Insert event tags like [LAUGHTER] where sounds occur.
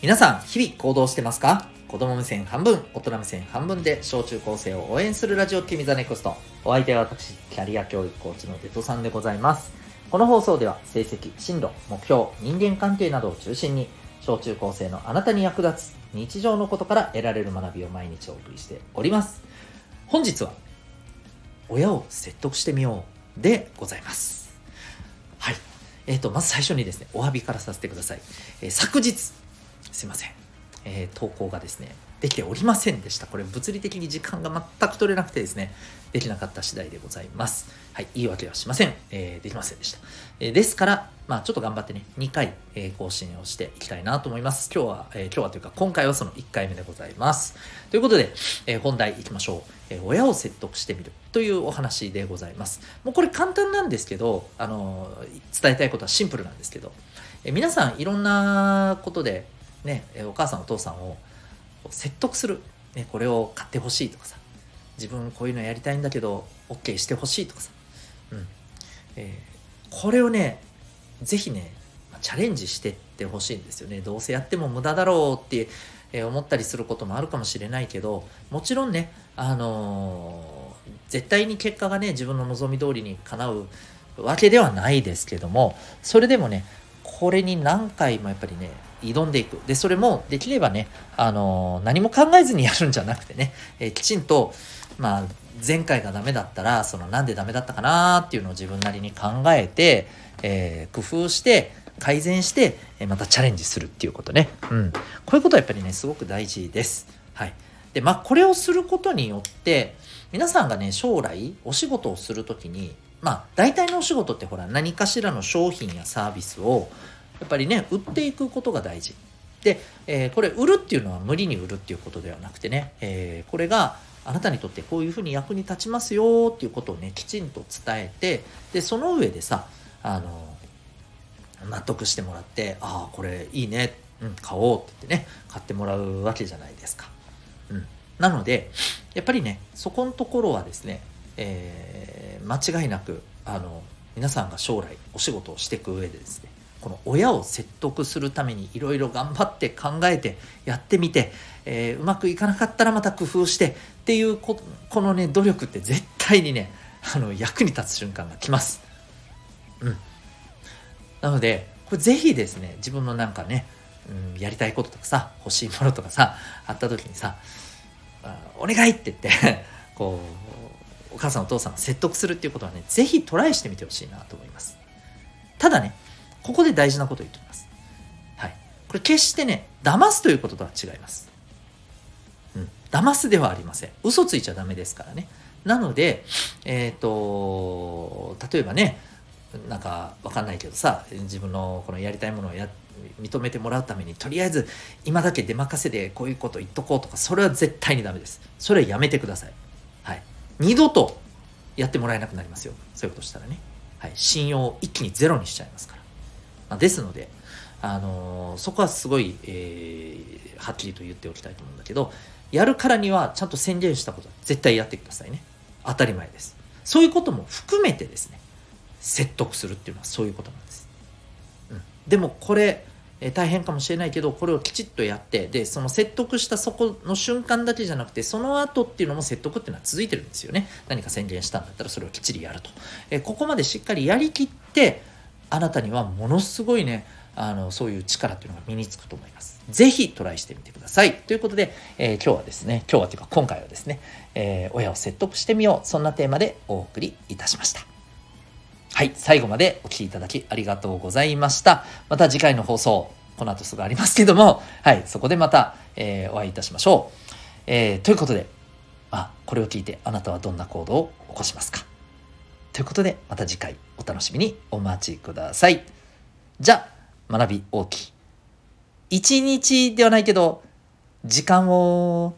皆さん、日々行動してますか？子供目線半分、大人目線半分で小中高生を応援するラジオ君 The NEXT。お相手は私、キャリア教育コーチのデトさんでございます。この放送では成績、進路、目標、人間関係などを中心に、小中高生のあなたに役立つ日常のことから得られる学びを毎日お送りしております。本日は、親を説得してみようでございます。はい。えっ、ー、と、まず最初にですね、お詫びからさせてください。えー、昨日、すいません、えー、投稿がですねできておりませんでした。これ物理的に時間が全く取れなくてですねできなかった次第でございます。はい言い訳はしません、えー、できませんでした、えー、ですからまあちょっと頑張ってね2回、え、更新をしていきたいなと思います。今日は、え今日はというか今回はその1回目でございます。ということで、え本題いきましょう、え親を説得してみるというお話でございます。もうこれ簡単なんですけどあの伝えたいことはシンプルなんですけど、え皆さんいろんなことでね、お母さんお父さんを説得する、ね、これを買ってほしいとかさ。自分こういうのやりたいんだけど OK してほしいとかさ、うん。えー、これをね是非ねチャレンジしてってほしいんですよね。どうせやっても無駄だろうって思ったりすることもあるかもしれないけどもちろんね、あのー、絶対に結果がね自分の望み通りに叶うわけではないですけどもそれでもねこれに何回もやっぱりね挑んでいく。で、それもできればね、あのー、何も考えずにやるんじゃなくてね、えー、きちんと、まあ、前回がダメだったら、そのなんでダメだったかなっていうのを自分なりに考えて、えー、工夫して、改善して、えまたチャレンジするっていうことね。うん。こういうことはやっぱりね、すごく大事です。はい。で、まあ、これをすることによって、皆さんがね、将来お仕事をするときに、まあ、大体のお仕事ってほら、何かしらの商品やサービスを、やっぱりね売っていくことが大事で、えー、これ売るっていうのは無理に売るっていうことではなくてね、えー、これがあなたにとってこういうふうに役に立ちますよっていうことをねきちんと伝えてでその上でさあの納得してもらってああこれいいね、うん、買おうって言ってね買ってもらうわけじゃないですか。うん、なのでやっぱりねそこのところはですね、えー、間違いなくあの皆さんが将来お仕事をしていく上でですねこの親を説得するためにいろいろ頑張って考えてやってみて、えー、うまくいかなかったらまた工夫してっていうここのね努力って絶対にねあの役に立つ瞬間が来ます。うん、なのでこれぜひですね自分のなんかね、うん、やりたいこととかさ欲しいものとかさあった時にさ「お願い!」って言って [LAUGHS] こうお母さんお父さんを説得するっていうことはねぜひトライしてみてほしいなと思います。ただねここで大事なことを言っておきます。はい。これ決してね、騙すということとは違います。うん。騙すではありません。嘘ついちゃダメですからね。なので、えっ、ー、と、例えばね、なんかわかんないけどさ、自分のこのやりたいものをや認めてもらうために、とりあえず今だけ出任せでこういうこと言っとこうとか、それは絶対にダメです。それはやめてください。はい。二度とやってもらえなくなりますよ。そういうことしたらね。はい。信用を一気にゼロにしちゃいますから。ま、ですので、あのー、そこはすごい、えー、はっきりと言っておきたいと思うんだけどやるからにはちゃんと宣言したことは絶対やってくださいね。当たり前です。そういうことも含めてですね説得するっていうのはそういうことなんです、うん、でもこれ、え、大変かもしれないけどこれをきちっとやってでその説得したそこの瞬間だけじゃなくてその後っていうのも説得っていうのは続いてるんですよね。何か宣言したんだったらそれをきっちりやると、え、ここまでしっかりやりきってあなたにはものすごいねあのそういう力っていうのが身につくと思います。ぜひトライしてみてください。ということで、えー、今日はですね、今日はというか今回はですね、えー、親を説得してみよう。そんなテーマでお送りいたしました。はい、最後までお聴きいただきありがとうございました。また次回の放送、この後すぐありますけども、はい、そこでまた、えー、お会いいたしましょう。えー、ということで、あ、これを聞いてあなたはどんな行動を起こしますか？ということで、また次回お楽しみにお待ちください。じゃあ、学び大きい。一日ではないけど、時間を